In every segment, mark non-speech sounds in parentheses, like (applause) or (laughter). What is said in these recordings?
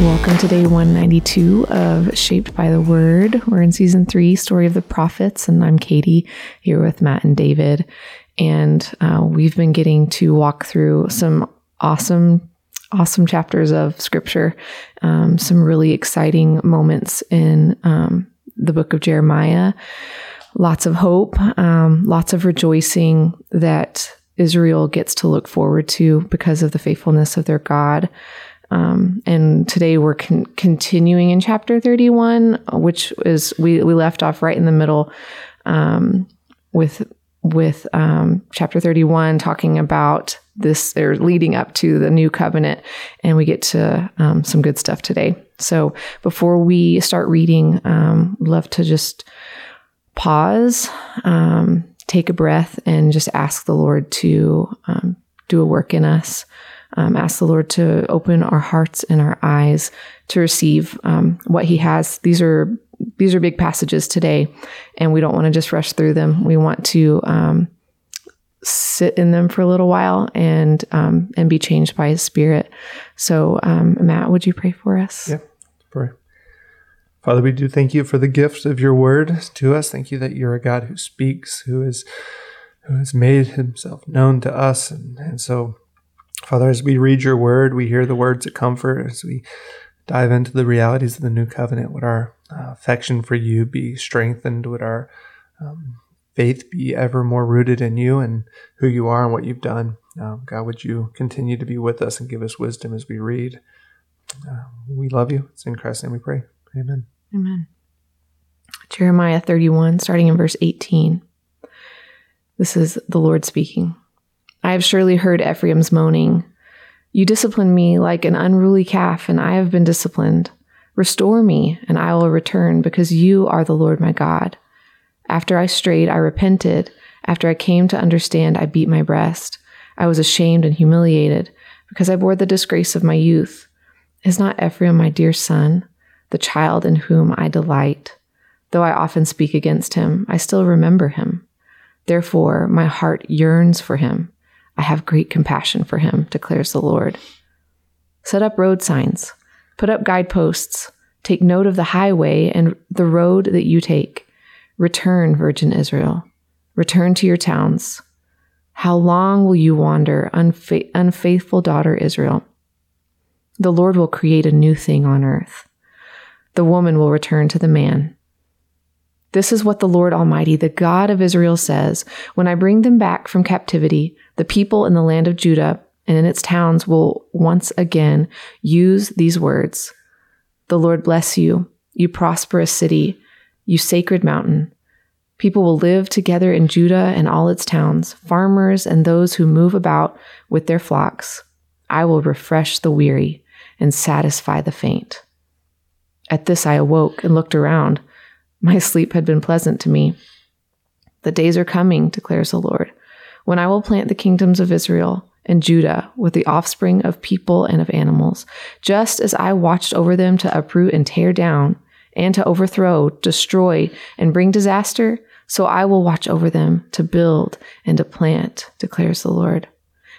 Welcome to day 192 of Shaped by the Word. We're in season three, Story of the Prophets, and I'm Katie here with Matt and David. And uh, we've been getting to walk through some awesome, awesome chapters of scripture, um, some really exciting moments in um, the book of Jeremiah. Lots of hope, um, lots of rejoicing that Israel gets to look forward to because of the faithfulness of their God. Um, and today we're con- continuing in chapter 31, which is we, we left off right in the middle um, with with um, chapter 31 talking about this or leading up to the new covenant. And we get to um, some good stuff today. So before we start reading um, love to just pause um, take a breath and just ask the lord to um, do a work in us um, ask the Lord to open our hearts and our eyes to receive um, what He has. These are these are big passages today, and we don't want to just rush through them. We want to um, sit in them for a little while and um, and be changed by His Spirit. So, um, Matt, would you pray for us? Yeah, pray. Father, we do thank you for the gift of your word to us. Thank you that you're a God who speaks, who is who has made himself known to us, and, and so Father, as we read your word, we hear the words of comfort, as we dive into the realities of the new covenant, would our uh, affection for you be strengthened? Would our um, faith be ever more rooted in you and who you are and what you've done? Um, God, would you continue to be with us and give us wisdom as we read? Uh, we love you. It's in Christ's name we pray. Amen. Amen. Jeremiah 31, starting in verse 18. This is the Lord speaking. I have surely heard Ephraim's moaning. You discipline me like an unruly calf, and I have been disciplined. Restore me, and I will return, because you are the Lord my God. After I strayed, I repented. After I came to understand, I beat my breast. I was ashamed and humiliated, because I bore the disgrace of my youth. Is not Ephraim my dear son, the child in whom I delight? Though I often speak against him, I still remember him. Therefore, my heart yearns for him. I have great compassion for him, declares the Lord. Set up road signs, put up guideposts, take note of the highway and the road that you take. Return, Virgin Israel. Return to your towns. How long will you wander, unfa- unfaithful daughter Israel? The Lord will create a new thing on earth. The woman will return to the man. This is what the Lord Almighty, the God of Israel, says When I bring them back from captivity, the people in the land of Judah and in its towns will once again use these words The Lord bless you, you prosperous city, you sacred mountain. People will live together in Judah and all its towns, farmers and those who move about with their flocks. I will refresh the weary and satisfy the faint. At this I awoke and looked around. My sleep had been pleasant to me. The days are coming, declares the Lord, when I will plant the kingdoms of Israel and Judah with the offspring of people and of animals, just as I watched over them to uproot and tear down, and to overthrow, destroy, and bring disaster, so I will watch over them to build and to plant, declares the Lord.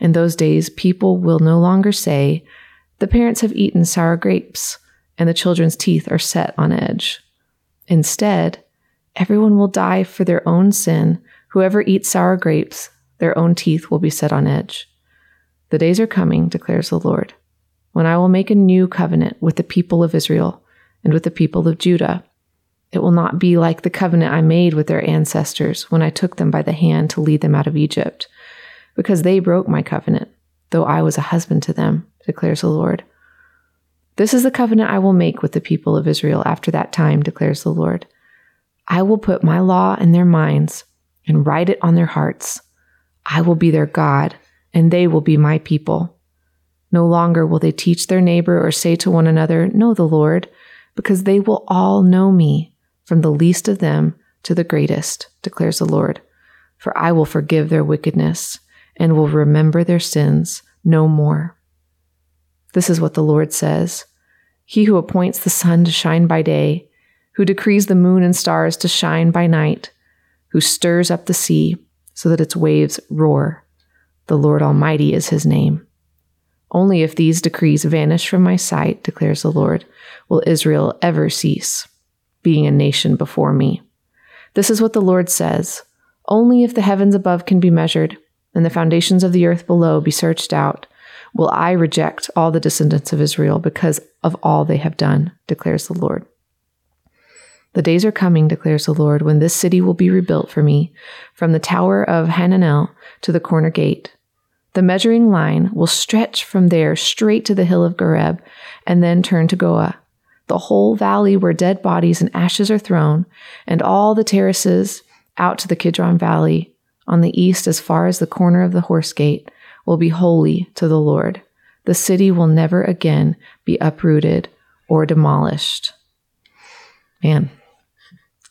In those days, people will no longer say, The parents have eaten sour grapes, and the children's teeth are set on edge. Instead, everyone will die for their own sin. Whoever eats sour grapes, their own teeth will be set on edge. The days are coming, declares the Lord, when I will make a new covenant with the people of Israel and with the people of Judah. It will not be like the covenant I made with their ancestors when I took them by the hand to lead them out of Egypt, because they broke my covenant, though I was a husband to them, declares the Lord. This is the covenant I will make with the people of Israel after that time, declares the Lord. I will put my law in their minds and write it on their hearts. I will be their God, and they will be my people. No longer will they teach their neighbor or say to one another, Know the Lord, because they will all know me, from the least of them to the greatest, declares the Lord. For I will forgive their wickedness and will remember their sins no more. This is what the Lord says He who appoints the sun to shine by day, who decrees the moon and stars to shine by night, who stirs up the sea so that its waves roar. The Lord Almighty is his name. Only if these decrees vanish from my sight, declares the Lord, will Israel ever cease being a nation before me. This is what the Lord says Only if the heavens above can be measured, and the foundations of the earth below be searched out, will I reject all the descendants of Israel because of all they have done, declares the Lord. The days are coming, declares the Lord, when this city will be rebuilt for me, from the tower of Hananel to the corner gate. The measuring line will stretch from there straight to the hill of Gareb, and then turn to Goah. the whole valley where dead bodies and ashes are thrown, and all the terraces out to the Kidron Valley on the east as far as the corner of the horse gate will be holy to the Lord. The city will never again be uprooted or demolished. Man,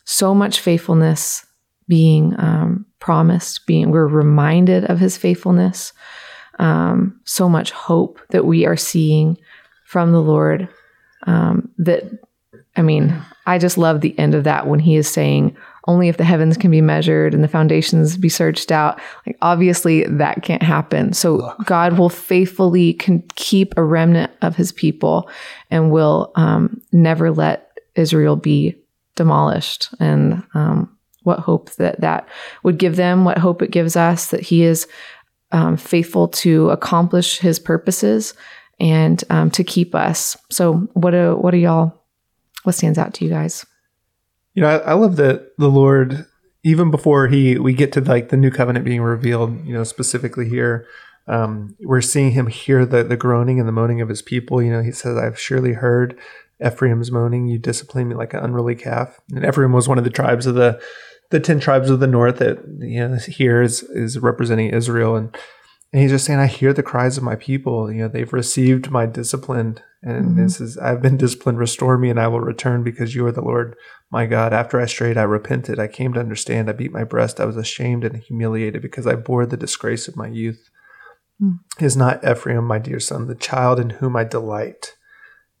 so much faithfulness being um, promised, being we're reminded of his faithfulness. Um, so much hope that we are seeing from the Lord. Um, that I mean, I just love the end of that when he is saying, only if the heavens can be measured and the foundations be searched out. Like obviously that can't happen. So God will faithfully can keep a remnant of his people and will um, never let Israel be demolished. And um, what hope that that would give them, what hope it gives us that he is um, faithful to accomplish his purposes and um, to keep us. So what do, what are y'all, what stands out to you guys? You know, I, I love that the Lord, even before he we get to like the new covenant being revealed, you know, specifically here, um, we're seeing him hear the the groaning and the moaning of his people. You know, he says, "I've surely heard Ephraim's moaning. You discipline me like an unruly calf." And Ephraim was one of the tribes of the the ten tribes of the north that you know here is is representing Israel and. And he's just saying, I hear the cries of my people. You know, they've received my discipline. And mm-hmm. this is, I've been disciplined. Restore me and I will return because you are the Lord my God, after I strayed, I repented. I came to understand. I beat my breast. I was ashamed and humiliated because I bore the disgrace of my youth. Mm. Is not Ephraim, my dear son, the child in whom I delight?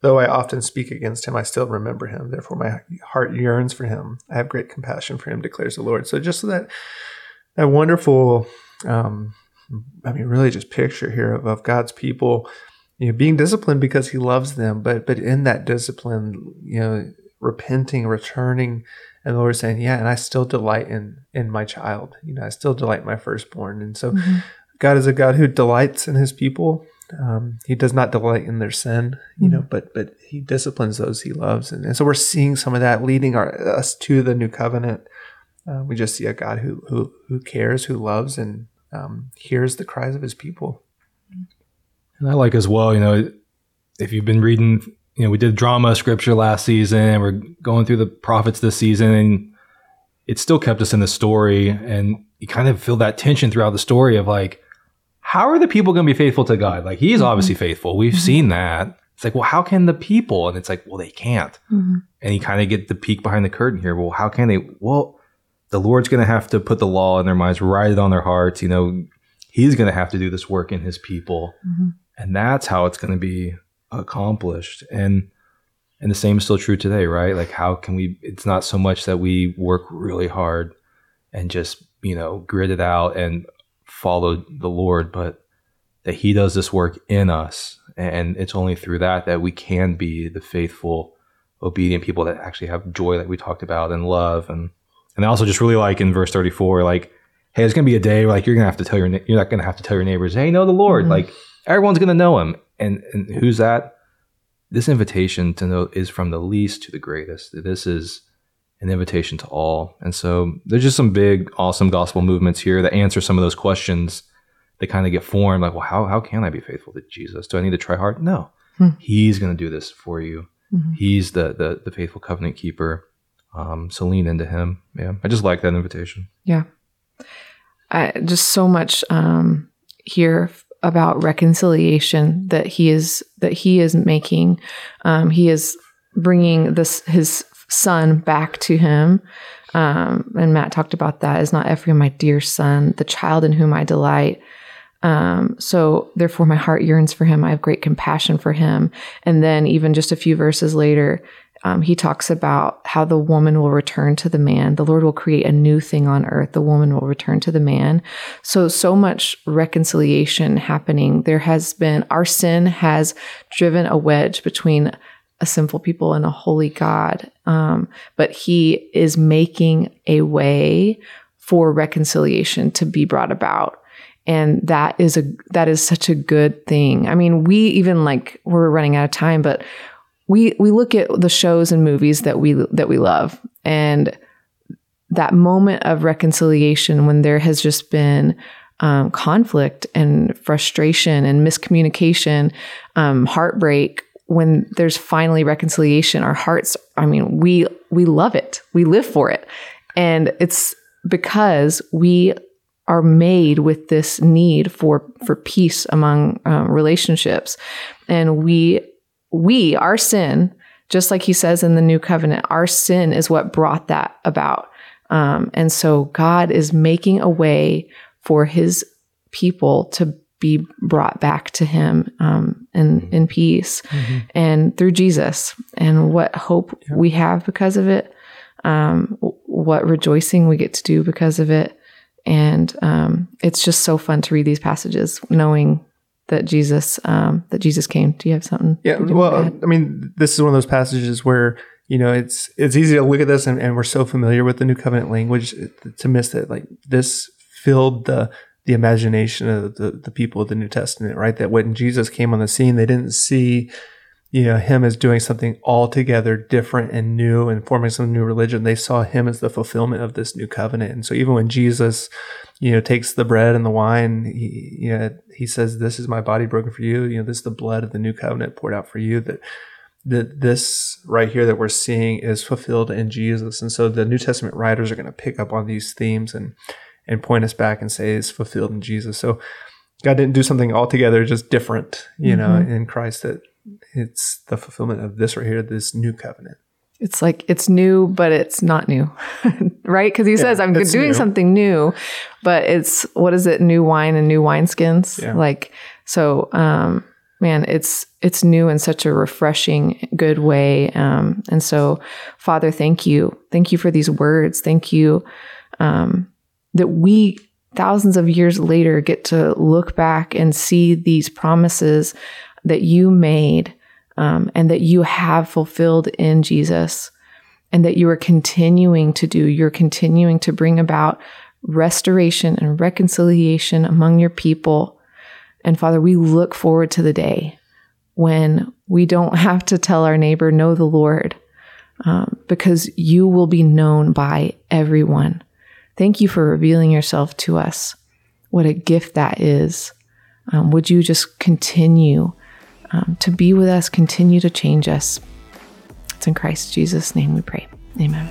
Though I often speak against him, I still remember him. Therefore, my heart yearns for him. I have great compassion for him, declares the Lord. So, just that that wonderful, um, I mean, really, just picture here of, of God's people, you know, being disciplined because He loves them, but but in that discipline, you know, repenting, returning, and the Lord saying, "Yeah, and I still delight in in my child. You know, I still delight in my firstborn." And so, mm-hmm. God is a God who delights in His people. Um, he does not delight in their sin, you mm-hmm. know, but but He disciplines those He loves, and, and so we're seeing some of that leading our, us to the new covenant. Uh, we just see a God who who who cares, who loves, and um, hears the cries of His people. And I like as well, you know, if you've been reading you know, we did drama scripture last season and we're going through the prophets this season and it still kept us in the story. And you kind of feel that tension throughout the story of like, how are the people going to be faithful to God? Like, he's mm-hmm. obviously faithful. We've mm-hmm. seen that. It's like, well, how can the people? And it's like, well, they can't. Mm-hmm. And you kind of get the peek behind the curtain here. Well, how can they? Well, the Lord's going to have to put the law in their minds, write it on their hearts. You know, he's going to have to do this work in his people. Mm-hmm. And that's how it's going to be accomplished and and the same is still true today right like how can we it's not so much that we work really hard and just you know grit it out and follow the lord but that he does this work in us and it's only through that that we can be the faithful obedient people that actually have joy that we talked about and love and and I also just really like in verse 34 like hey it's gonna be a day where like you're gonna have to tell your you're not gonna have to tell your neighbors hey know the lord mm-hmm. like everyone's gonna know him and and who's that? This invitation to know is from the least to the greatest. This is an invitation to all. And so there's just some big, awesome gospel movements here that answer some of those questions that kind of get formed. Like, well, how, how can I be faithful to Jesus? Do I need to try hard? No. Hmm. He's going to do this for you. Mm-hmm. He's the, the, the faithful covenant keeper. Um, so lean into him. Yeah. I just like that invitation. Yeah. I, just so much um, here about reconciliation that he is that he is making. Um, he is bringing this his son back to him. Um, and Matt talked about that. Is not Ephraim my dear son, the child in whom I delight. Um, so therefore, my heart yearns for him. I have great compassion for him. And then, even just a few verses later, um, he talks about how the woman will return to the man. The Lord will create a new thing on earth. The woman will return to the man. So, so much reconciliation happening. There has been, our sin has driven a wedge between a sinful people and a holy God. Um, but he is making a way for reconciliation to be brought about and that is a that is such a good thing i mean we even like we're running out of time but we we look at the shows and movies that we that we love. And that moment of reconciliation when there has just been um, conflict and frustration and miscommunication um, heartbreak when there's finally reconciliation our hearts i mean we we love it. We live for it. And it's because we are made with this need for for peace among um, relationships. And we we our sin just like he says in the new covenant our sin is what brought that about um, and so god is making a way for his people to be brought back to him um, in, mm-hmm. in peace mm-hmm. and through jesus and what hope yeah. we have because of it um, what rejoicing we get to do because of it and um, it's just so fun to read these passages, knowing that Jesus um, that Jesus came. Do you have something? Yeah. Well, I mean, this is one of those passages where you know it's it's easy to look at this and, and, we're so familiar with the New Covenant language to miss that like this filled the the imagination of the, the people of the New Testament, right? That when Jesus came on the scene, they didn't see you know, him as doing something altogether different and new and forming some new religion. They saw him as the fulfillment of this new covenant. And so even when Jesus, you know, takes the bread and the wine, he, you know, he says, this is my body broken for you. You know, this is the blood of the new covenant poured out for you that, that this right here that we're seeing is fulfilled in Jesus. And so the New Testament writers are going to pick up on these themes and, and point us back and say it's fulfilled in Jesus. So God didn't do something altogether just different, you mm-hmm. know, in Christ that it's the fulfillment of this right here, this new covenant. It's like it's new, but it's not new, (laughs) right? Because he yeah, says, "I'm doing new. something new," but it's what is it? New wine and new wineskins. Yeah. Like so, um, man, it's it's new in such a refreshing, good way. Um, and so, Father, thank you, thank you for these words. Thank you um, that we thousands of years later get to look back and see these promises that you made um, and that you have fulfilled in Jesus and that you are continuing to do. You're continuing to bring about restoration and reconciliation among your people. And Father, we look forward to the day when we don't (laughs) have to tell our neighbor, know the Lord, um, because you will be known by everyone. Thank you for revealing yourself to us. What a gift that is. Um, would you just continue um, to be with us, continue to change us. It's in Christ Jesus' name we pray. Amen.